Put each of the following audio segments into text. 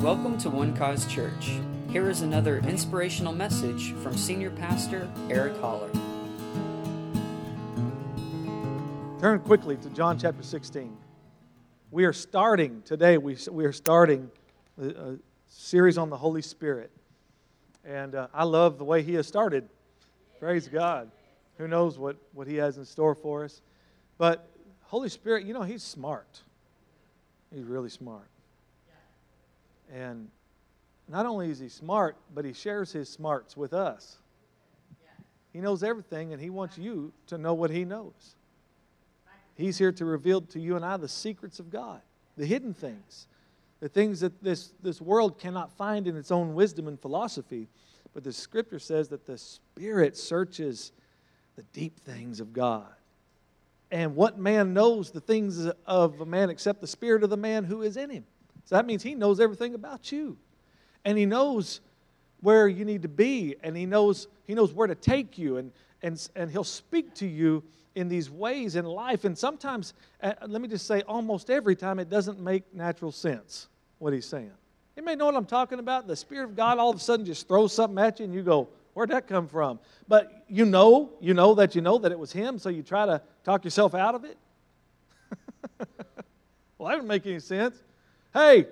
Welcome to One Cause Church. Here is another inspirational message from Senior Pastor Eric Holler. Turn quickly to John chapter 16. We are starting today, we, we are starting a, series on the Holy Spirit. And uh, I love the way he has started. Praise God. Who knows what, what he has in store for us? But Holy Spirit, you know, he's smart. He's really smart. And not only is he smart, but he shares his smarts with us. He knows everything, and he wants you to know what he knows. He's here to reveal to you and I the secrets of God, the hidden things, the things that this, this world cannot find in its own wisdom and philosophy. But the scripture says that the Spirit searches the deep things of God. And what man knows the things of a man except the Spirit of the man who is in him? So that means he knows everything about you. And he knows where you need to be, and he knows, he knows where to take you, and, and, and he'll speak to you in these ways in life. And sometimes, uh, let me just say, almost every time, it doesn't make natural sense what he's saying. You may know what I'm talking about. The Spirit of God all of a sudden just throws something at you, and you go, Where'd that come from? But you know, you know that you know that it was him, so you try to talk yourself out of it. well, that doesn't make any sense hey,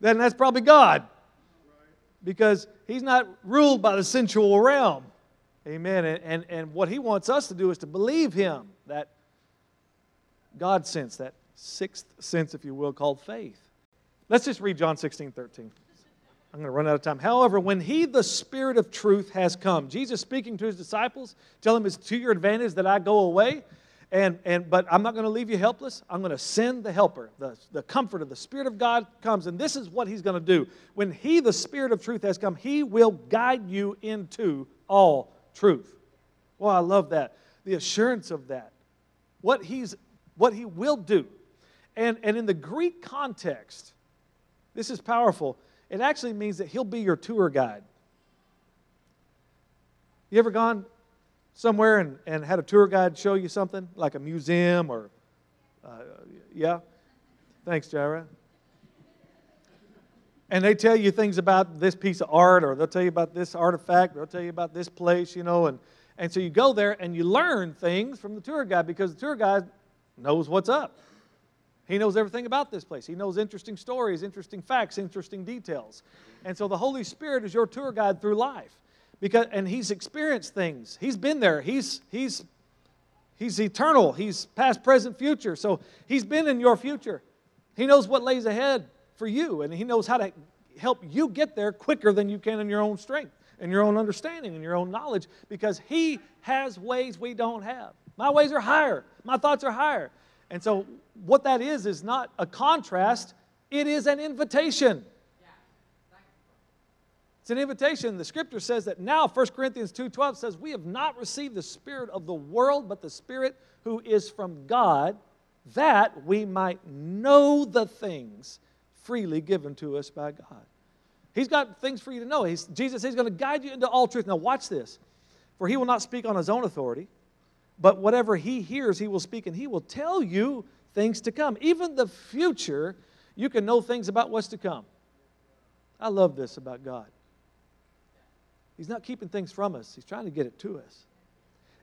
then that's probably God. Because he's not ruled by the sensual realm. Amen. And, and, and what he wants us to do is to believe him, that God sense, that sixth sense, if you will, called faith. Let's just read John 16, 13. I'm going to run out of time. However, when he, the Spirit of truth, has come, Jesus speaking to his disciples, tell him it's to your advantage that I go away. And, and, but I'm not going to leave you helpless. I'm going to send the helper, the, the comforter, the Spirit of God comes. And this is what He's going to do. When He, the Spirit of truth, has come, He will guide you into all truth. Well, I love that. The assurance of that. What, he's, what He will do. And, and in the Greek context, this is powerful. It actually means that He'll be your tour guide. You ever gone somewhere and, and had a tour guide show you something, like a museum or, uh, yeah? Thanks, Jara. And they tell you things about this piece of art, or they'll tell you about this artifact, or they'll tell you about this place, you know. And, and so you go there and you learn things from the tour guide because the tour guide knows what's up. He knows everything about this place. He knows interesting stories, interesting facts, interesting details. And so the Holy Spirit is your tour guide through life because and he's experienced things. He's been there. He's he's he's eternal. He's past present future. So he's been in your future. He knows what lays ahead for you and he knows how to help you get there quicker than you can in your own strength and your own understanding and your own knowledge because he has ways we don't have. My ways are higher. My thoughts are higher. And so what that is is not a contrast. It is an invitation it's an invitation. The scripture says that now 1 Corinthians 2:12 says we have not received the spirit of the world but the spirit who is from God that we might know the things freely given to us by God. He's got things for you to know. He's, Jesus he's going to guide you into all truth. Now watch this. For he will not speak on his own authority, but whatever he hears he will speak and he will tell you things to come. Even the future, you can know things about what's to come. I love this about God. He's not keeping things from us, He's trying to get it to us.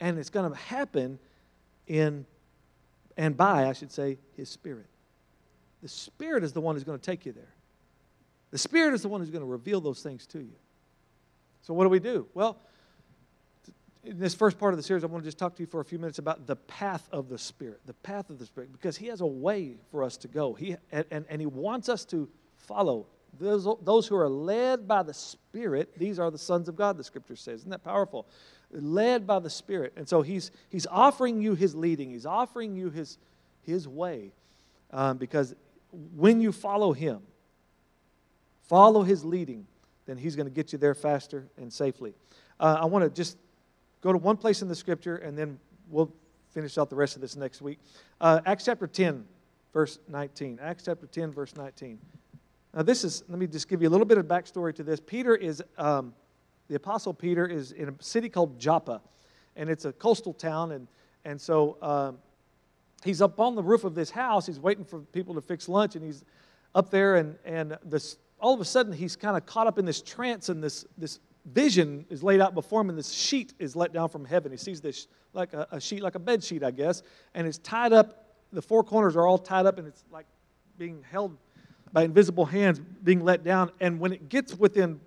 And it's going to happen in and by, I should say, His Spirit. The Spirit is the one who's going to take you there. The Spirit is the one who's going to reveal those things to you. So, what do we do? Well, in this first part of the series, I want to just talk to you for a few minutes about the path of the Spirit. The path of the Spirit, because He has a way for us to go. He, and, and, and He wants us to follow those, those who are led by the Spirit, these are the sons of God, the scripture says. Isn't that powerful? Led by the Spirit. And so he's, he's offering you his leading, he's offering you his, his way. Um, because when you follow him, follow his leading, then he's going to get you there faster and safely. Uh, I want to just go to one place in the scripture and then we'll finish out the rest of this next week. Uh, Acts chapter 10, verse 19. Acts chapter 10, verse 19. Now, this is, let me just give you a little bit of backstory to this. Peter is, um, the Apostle Peter is in a city called Joppa, and it's a coastal town. And, and so um, he's up on the roof of this house. He's waiting for people to fix lunch, and he's up there, and, and this, all of a sudden he's kind of caught up in this trance, and this, this vision is laid out before him, and this sheet is let down from heaven. He sees this like a, a sheet, like a bed sheet, I guess, and it's tied up. The four corners are all tied up, and it's like being held by invisible hands, being let down. And when it gets within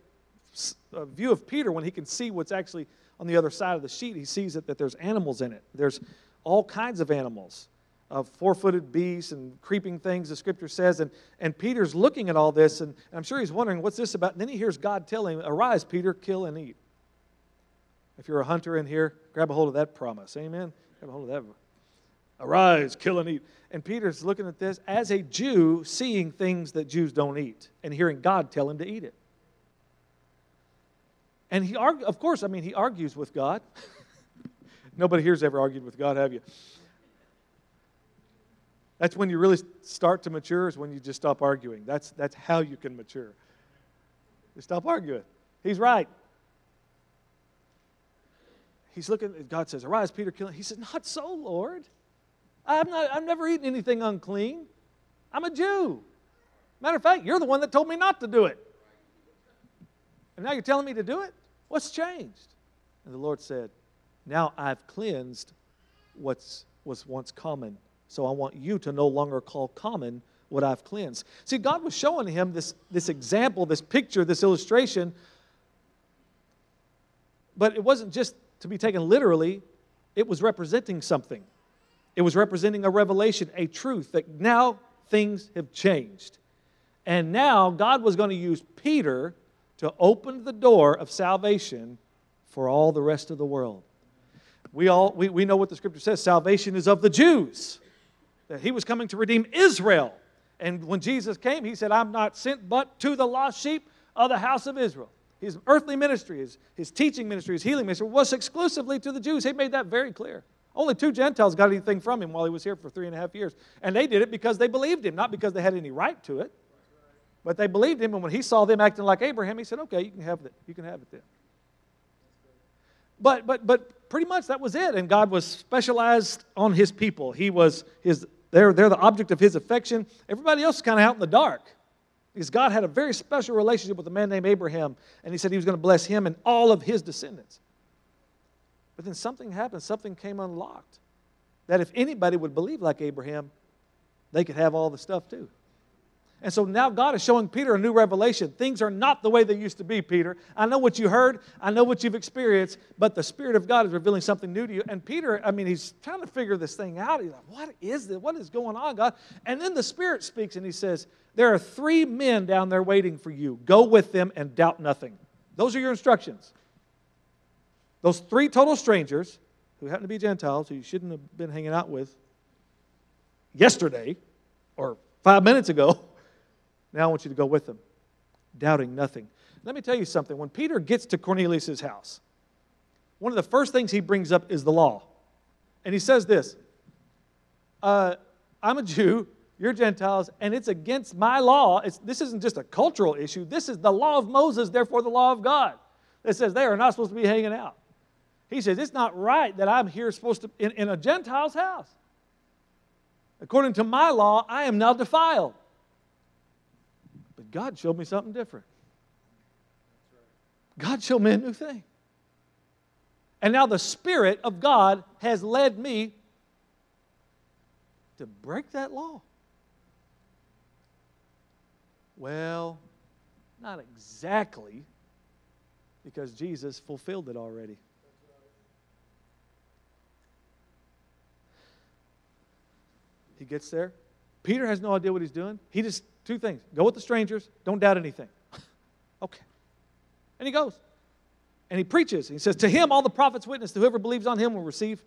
view of Peter, when he can see what's actually on the other side of the sheet, he sees it, that there's animals in it. There's all kinds of animals of four footed beasts and creeping things, the scripture says. And, and Peter's looking at all this, and, and I'm sure he's wondering, what's this about? And then he hears God telling him, Arise, Peter, kill and eat. If you're a hunter in here, grab a hold of that promise. Amen? Grab a hold of that. Arise, kill and eat. And Peter's looking at this as a Jew, seeing things that Jews don't eat, and hearing God tell him to eat it. And he, of course, I mean, he argues with God. Nobody here's ever argued with God, have you? That's when you really start to mature, is when you just stop arguing. That's, that's how you can mature. You stop arguing. He's right. He's looking, God says, Arise, Peter, kill him. He says, Not so, Lord. I'm not, I've never eaten anything unclean. I'm a Jew. Matter of fact, you're the one that told me not to do it. And now you're telling me to do it? What's changed? And the Lord said, Now I've cleansed what was once common. So I want you to no longer call common what I've cleansed. See, God was showing him this, this example, this picture, this illustration. But it wasn't just to be taken literally, it was representing something. It was representing a revelation, a truth that now things have changed. And now God was going to use Peter to open the door of salvation for all the rest of the world. We all we, we know what the scripture says salvation is of the Jews that he was coming to redeem Israel. And when Jesus came, he said, I'm not sent but to the lost sheep of the house of Israel. His earthly ministry, his, his teaching ministry, his healing ministry was exclusively to the Jews. He made that very clear. Only two Gentiles got anything from him while he was here for three and a half years. And they did it because they believed him, not because they had any right to it. But they believed him, and when he saw them acting like Abraham, he said, Okay, you can have it. You can have it then. But but but pretty much that was it. And God was specialized on his people. He was his they're, they're the object of his affection. Everybody else is kind of out in the dark. Because God had a very special relationship with a man named Abraham, and he said he was going to bless him and all of his descendants. But then something happened, something came unlocked. That if anybody would believe like Abraham, they could have all the stuff too. And so now God is showing Peter a new revelation. Things are not the way they used to be, Peter. I know what you heard, I know what you've experienced, but the Spirit of God is revealing something new to you. And Peter, I mean, he's trying to figure this thing out. He's like, What is this? What is going on, God? And then the Spirit speaks and he says, There are three men down there waiting for you. Go with them and doubt nothing. Those are your instructions. Those three total strangers who happen to be Gentiles who you shouldn't have been hanging out with yesterday or five minutes ago. Now I want you to go with them, doubting nothing. Let me tell you something. When Peter gets to Cornelius' house, one of the first things he brings up is the law. And he says this uh, I'm a Jew, you're Gentiles, and it's against my law. It's, this isn't just a cultural issue, this is the law of Moses, therefore the law of God. That says they are not supposed to be hanging out. He says, It's not right that I'm here supposed to in, in a Gentile's house. According to my law, I am now defiled. But God showed me something different. God showed me a new thing. And now the Spirit of God has led me to break that law. Well, not exactly, because Jesus fulfilled it already. He gets there. Peter has no idea what he's doing. He just Two things go with the strangers, don't doubt anything. okay. And he goes. And he preaches. He says, To him all the prophets witness, whoever believes on him will receive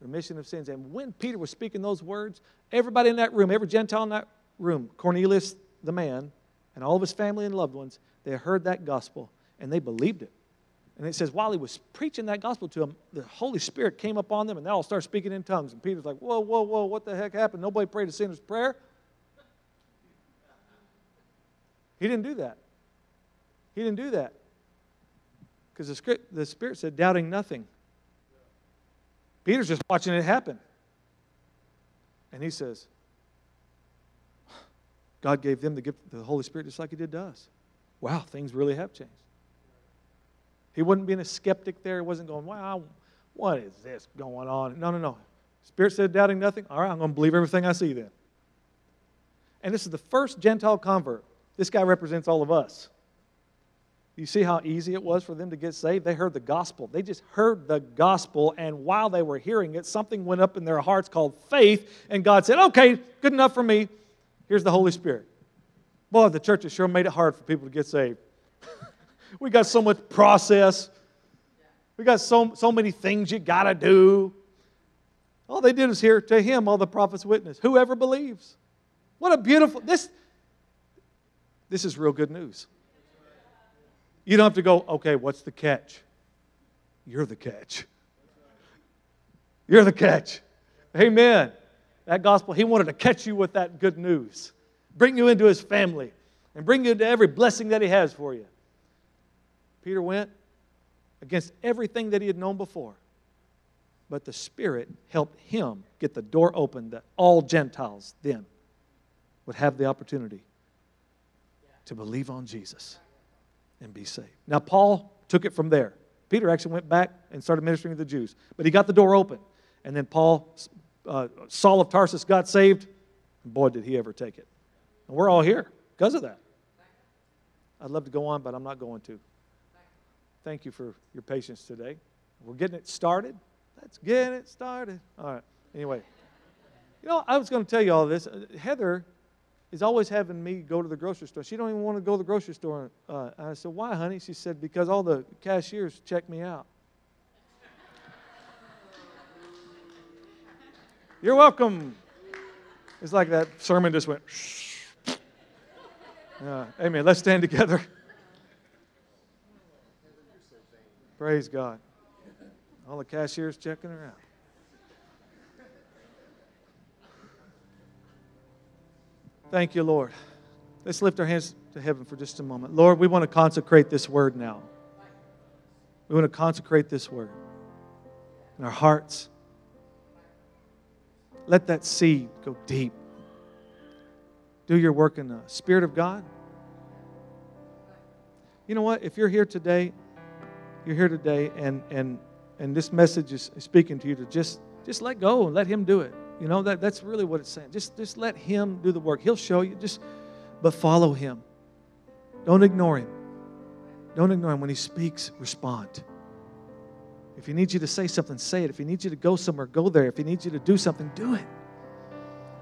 remission of sins. And when Peter was speaking those words, everybody in that room, every Gentile in that room, Cornelius the man, and all of his family and loved ones, they heard that gospel and they believed it. And it says, while he was preaching that gospel to them, the Holy Spirit came upon them and they all started speaking in tongues. And Peter's like, Whoa, whoa, whoa, what the heck happened? Nobody prayed a sinner's prayer. He didn't do that. He didn't do that. Because the, the Spirit said, doubting nothing. Peter's just watching it happen. And he says, God gave them the gift of the Holy Spirit just like He did to us. Wow, things really have changed. He wasn't being a skeptic there. He wasn't going, wow, what is this going on? No, no, no. Spirit said, doubting nothing. All right, I'm going to believe everything I see then. And this is the first Gentile convert. This guy represents all of us. You see how easy it was for them to get saved? They heard the gospel. They just heard the gospel, and while they were hearing it, something went up in their hearts called faith, and God said, Okay, good enough for me. Here's the Holy Spirit. Boy, the church has sure made it hard for people to get saved. we got so much process. We got so, so many things you got to do. All they did is hear to him all the prophets witness. Whoever believes. What a beautiful this this is real good news. You don't have to go, okay, what's the catch? You're the catch. You're the catch. Amen. That gospel, he wanted to catch you with that good news, bring you into his family, and bring you into every blessing that he has for you. Peter went against everything that he had known before. But the Spirit helped him get the door open that all Gentiles then would have the opportunity to believe on Jesus and be saved. Now, Paul took it from there. Peter actually went back and started ministering to the Jews, but he got the door open. And then Paul, uh, Saul of Tarsus, got saved. And boy, did he ever take it. And we're all here because of that. I'd love to go on, but I'm not going to. Thank you for your patience today. We're getting it started. Let's get it started. All right. Anyway, you know, I was going to tell you all this. Heather is always having me go to the grocery store. She don't even want to go to the grocery store. Uh, I said, "Why, honey?" She said, "Because all the cashiers check me out." You're welcome. It's like that sermon just went. Uh, amen. Let's stand together. Praise God. All the cashiers checking her out. Thank you, Lord. Let's lift our hands to heaven for just a moment. Lord, we want to consecrate this word now. We want to consecrate this word in our hearts. Let that seed go deep. Do your work in the Spirit of God. You know what? If you're here today, you're here today, and and and this message is speaking to you to just just let go and let Him do it. You know that that's really what it's saying. Just just let Him do the work. He'll show you. Just but follow Him. Don't ignore Him. Don't ignore Him when He speaks. Respond. If He needs you to say something, say it. If He needs you to go somewhere, go there. If He needs you to do something, do it.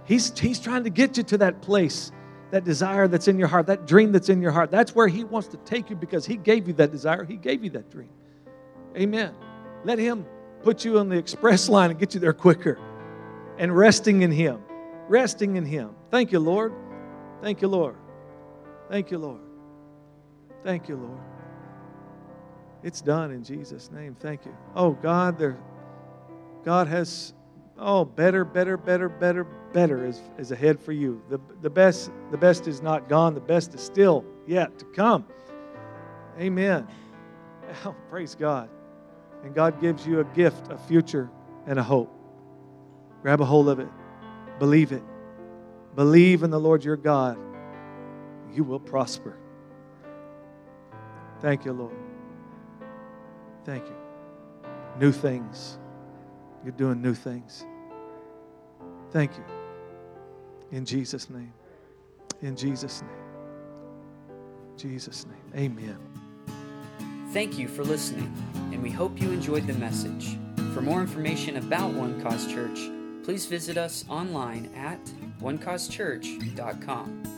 He's, he's trying to get you to that place, that desire that's in your heart, that dream that's in your heart. That's where He wants to take you because He gave you that desire. He gave you that dream. Amen. Let Him put you on the express line and get you there quicker. And resting in Him. Resting in Him. Thank you, Lord. Thank you, Lord. Thank you, Lord. Thank you, Lord. It's done in Jesus' name. Thank you. Oh, God, there, God has, oh, better, better, better, better, better is, is ahead for you. The, the, best, the best is not gone, the best is still yet to come. Amen. Oh, praise God. And God gives you a gift, a future, and a hope. Grab a hold of it. Believe it. Believe in the Lord your God. You will prosper. Thank you, Lord. Thank you. New things. You're doing new things. Thank you. In Jesus' name. In Jesus' name. Jesus' name. Amen. Thank you for listening, and we hope you enjoyed the message. For more information about One Cause Church, please visit us online at onecausechurch.com.